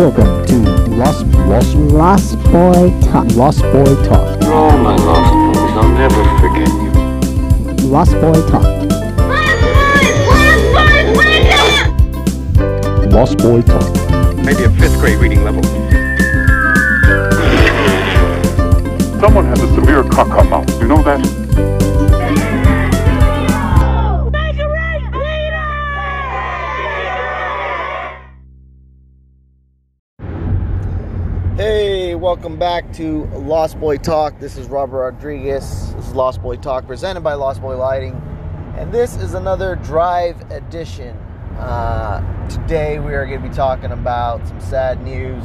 Welcome to Lost Lost Lost Boy Talk. Lost Boy Talk. Oh, my lost boys, I'll never forget you. Lost Boy Talk. Lost Boy Lost Boy, Lost Boy Talk. Maybe a fifth grade reading level. Someone has a severe caca mouth. You know that? Welcome back to Lost Boy Talk. This is Robert Rodriguez. This is Lost Boy Talk presented by Lost Boy Lighting. And this is another drive edition. Uh, today we are going to be talking about some sad news.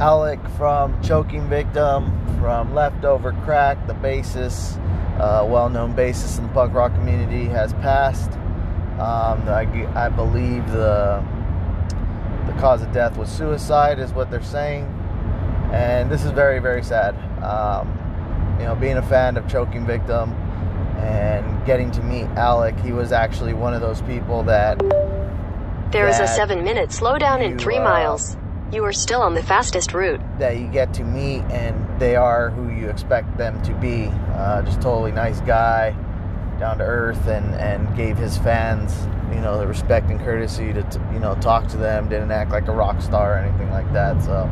Alec from Choking Victim, from Leftover Crack, the bassist, uh, well known bassist in the punk rock community, has passed. Um, I, I believe the the cause of death was suicide, is what they're saying, and this is very, very sad. Um, you know, being a fan of Choking Victim and getting to meet Alec, he was actually one of those people that There is a seven minute slowdown in three uh, miles. You are still on the fastest route. that you get to meet, and they are who you expect them to be. Uh, just totally nice guy, down to earth, and and gave his fans, you know, the respect and courtesy to, to you know talk to them. Didn't act like a rock star or anything like that. So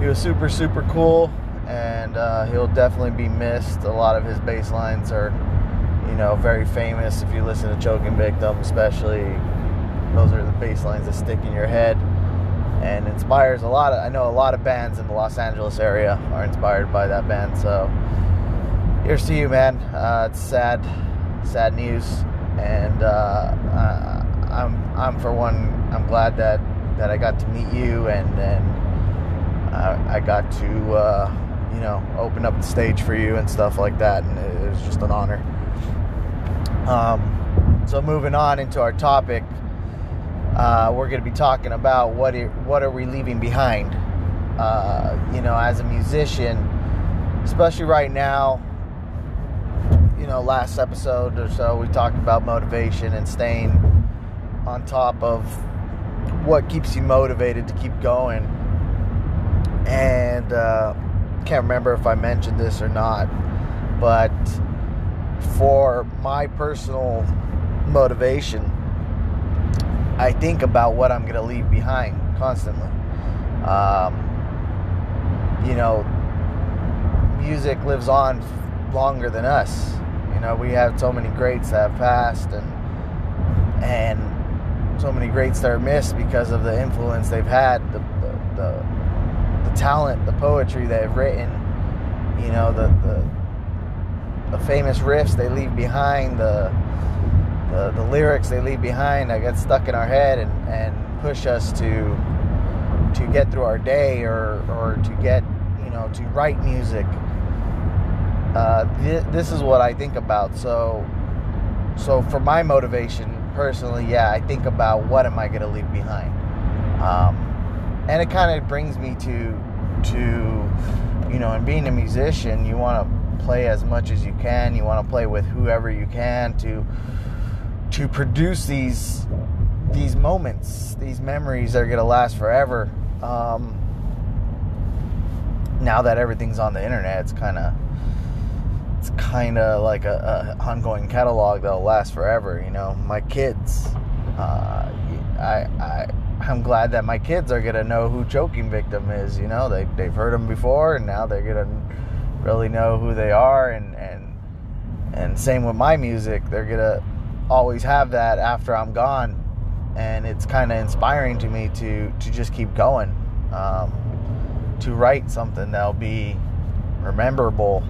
he was super super cool, and uh, he'll definitely be missed. A lot of his bass lines are, you know, very famous. If you listen to Choking Victim, especially, those are the bass lines that stick in your head and inspires a lot of I know a lot of bands in the Los Angeles area are inspired by that band. So here's to you, man. Uh, it's sad, sad news, and uh, I'm I'm for one I'm glad that that I got to meet you and and I got to uh, you know open up the stage for you and stuff like that, and it was just an honor. Um, so moving on into our topic uh, we're going to be talking about what are, what are we leaving behind. Uh, you know, as a musician, especially right now. You know, last episode or so, we talked about motivation and staying on top of what keeps you motivated to keep going. And uh, can't remember if I mentioned this or not, but for my personal motivation, I think about what I'm going to leave behind constantly. Um, you know, music lives on longer than us. You know, we have so many greats that have passed and and so many greats that are missed because of the influence they've had, the the, the, the talent, the poetry they've written, you know, the, the the famous riffs they leave behind, the the, the lyrics they leave behind that get stuck in our head and, and push us to to get through our day or, or to get you know to write music. Uh, th- this is what I think about. So so for my motivation personally yeah I think about what am I going to leave behind? Um, and it kind of brings me to to you know and being a musician you want to play as much as you can you want to play with whoever you can to to produce these these moments, these memories that are going to last forever. Um, now that everything's on the internet, it's kind of it's kind of like a, a, ongoing catalog that'll last forever. You know, my kids, uh, I, I I'm glad that my kids are gonna know who Choking Victim is. You know, they they've heard them before, and now they're gonna really know who they are, and and and same with my music, they're gonna always have that after I'm gone, and it's kind of inspiring to me to to just keep going, um, to write something that'll be rememberable,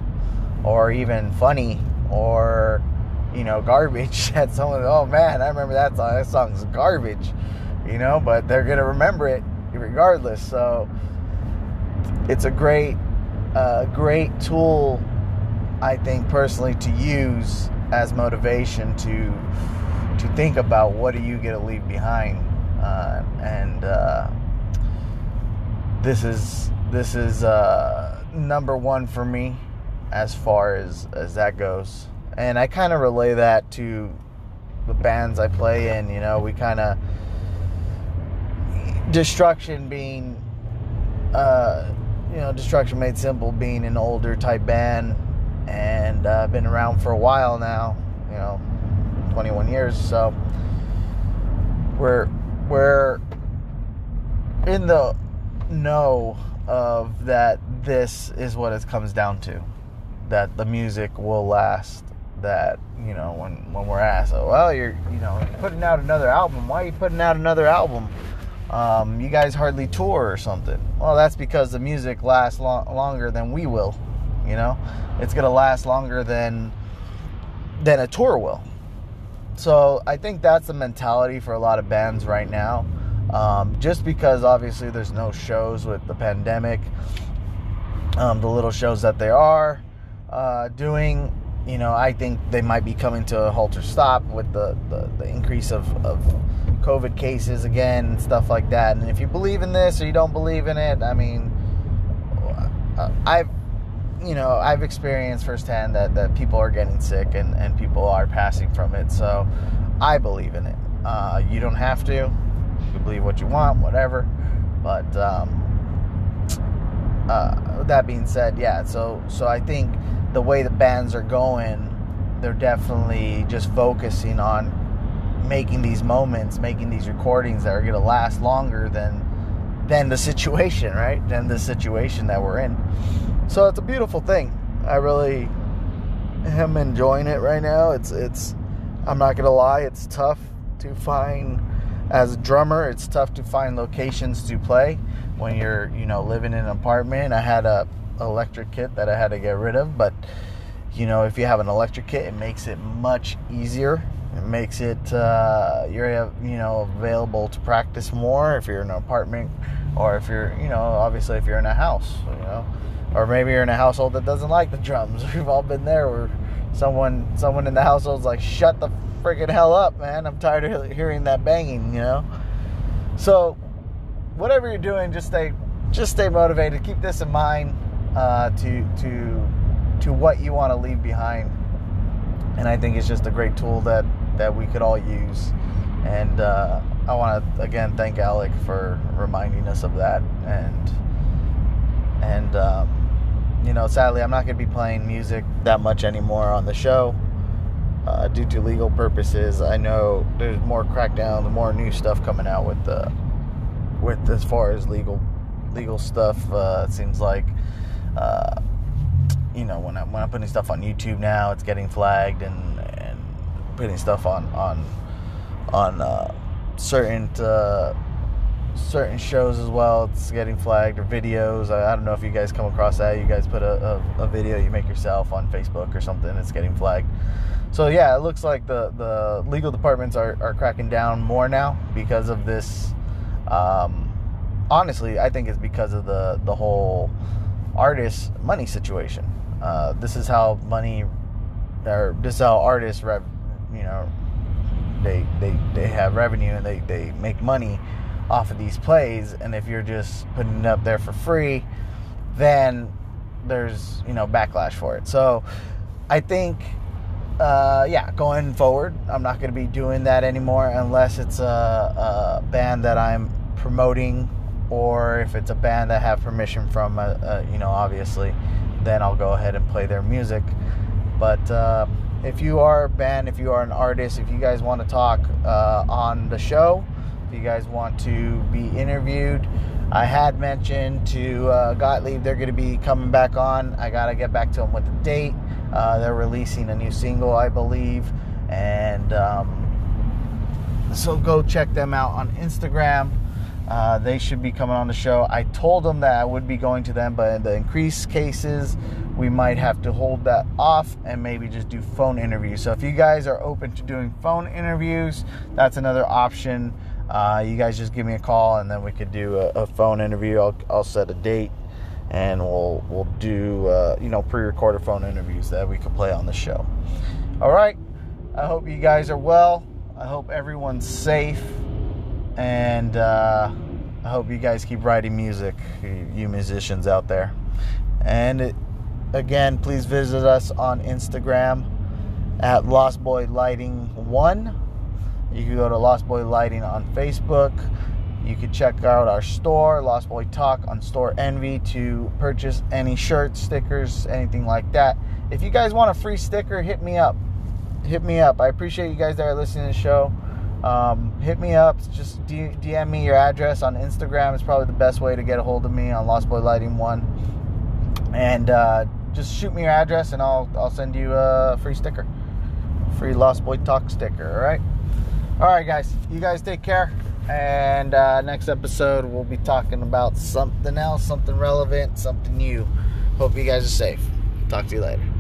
or even funny, or you know garbage. That someone, oh man, I remember that song. That song's garbage, you know, but they're gonna remember it regardless. So it's a great, uh, great tool, I think personally to use as motivation to to think about what are you going to leave behind uh, and uh, this is this is uh, number one for me as far as as that goes and I kind of relay that to the bands I play in you know we kind of destruction being uh, you know destruction made simple being an older type band and uh, been around for a while now you know 21 years so we're we're in the know of that this is what it comes down to that the music will last that you know when when we're asked oh, well you're you know putting out another album. Why are you putting out another album um, you guys hardly tour or something. Well that's because the music lasts lo- longer than we will you know? It's gonna last longer than than a tour will. So I think that's the mentality for a lot of bands right now. Um, just because obviously there's no shows with the pandemic, um, the little shows that they are uh, doing, you know, I think they might be coming to a halter stop with the, the, the increase of, of COVID cases again and stuff like that. And if you believe in this or you don't believe in it, I mean, uh, I've you know, I've experienced firsthand that, that people are getting sick and, and people are passing from it. So I believe in it. Uh, you don't have to. You believe what you want, whatever. But um, uh, that being said, yeah. So so I think the way the bands are going, they're definitely just focusing on making these moments, making these recordings that are going to last longer than than the situation, right? Than the situation that we're in. So it's a beautiful thing. I really am enjoying it right now. It's it's I'm not gonna lie, it's tough to find as a drummer, it's tough to find locations to play when you're, you know, living in an apartment. I had a electric kit that I had to get rid of, but you know, if you have an electric kit, it makes it much easier. It makes it uh, you're you know available to practice more if you're in an apartment, or if you're you know obviously if you're in a house, you know or maybe you're in a household that doesn't like the drums. We've all been there where someone someone in the household's like, "Shut the freaking hell up, man! I'm tired of hearing that banging," you know. So, whatever you're doing, just stay just stay motivated. Keep this in mind uh, to to to what you want to leave behind. And I think it's just a great tool that that we could all use. And uh, I want to again thank Alec for reminding us of that and and um, you know, sadly, I'm not going to be playing music that much anymore on the show uh, due to legal purposes. I know there's more crackdown, more new stuff coming out with the with as far as legal legal stuff. Uh, it seems like. Uh, you know, when I'm when I'm putting stuff on YouTube now, it's getting flagged, and putting stuff on on on uh, certain uh, certain shows as well. It's getting flagged or videos. I, I, don't know if you guys come across that. You guys put a, a, a, video you make yourself on Facebook or something. It's getting flagged. So yeah, it looks like the the legal departments are, are cracking down more now because of this. Um, honestly, I think it's because of the the whole artist money situation. Uh, this is how money, or this is how artists, rev, you know, they they they have revenue and they they make money off of these plays. And if you're just putting it up there for free then there's you know backlash for it. So i think uh, yeah going forward i'm not going to be doing that anymore unless it's a, a, band that i'm promoting or if it's a band that have permission from uh, uh, you know obviously then i'll go ahead and play their music. But uh, if you are a band if you are an artist if you guys want to talk uh, on the show if you guys want to be interviewed. I had mentioned to uh, Gottlieb they're going to be coming back on. I got to get back to them with the date. Uh, they're releasing a new single, I believe. And um, so go check them out on Instagram. Uh, they should be coming on the show. I told them that I would be going to them, but in the increased cases, we might have to hold that off and maybe just do phone interviews. So if you guys are open to doing phone interviews, that's another option uh, you guys just give me a call and then we could do a, a phone interview. I'll, I'll, set a date and we'll we'll do uh, you know pre-recorded phone interviews that we could play on the show. All right. I hope you guys are well. I hope everyone's safe, and uh, I hope you guys keep writing music, you musicians out there. And it, again, please visit us on Instagram at Lost Boy Lighting One you can go to Lost Boy Lighting on Facebook. You can check out our store, Lost Boy Talk, on Storenvy to purchase any shirts, stickers, anything like that. If you guys want a free sticker, hit me up. Hit me up. I appreciate you guys that are listening to the show. Um, hit me up. Just DM me your address on Instagram. It's probably the best way to get a hold of me on Lost Boy Lighting One. And uh, just shoot me your address, and I'll I'll send you a free sticker, free Lost Boy Talk sticker. All right. All right, guys. You guys take care. And uh, next episode, we'll be talking about something else, something relevant, something new. Hope you guys are safe. Talk to you later.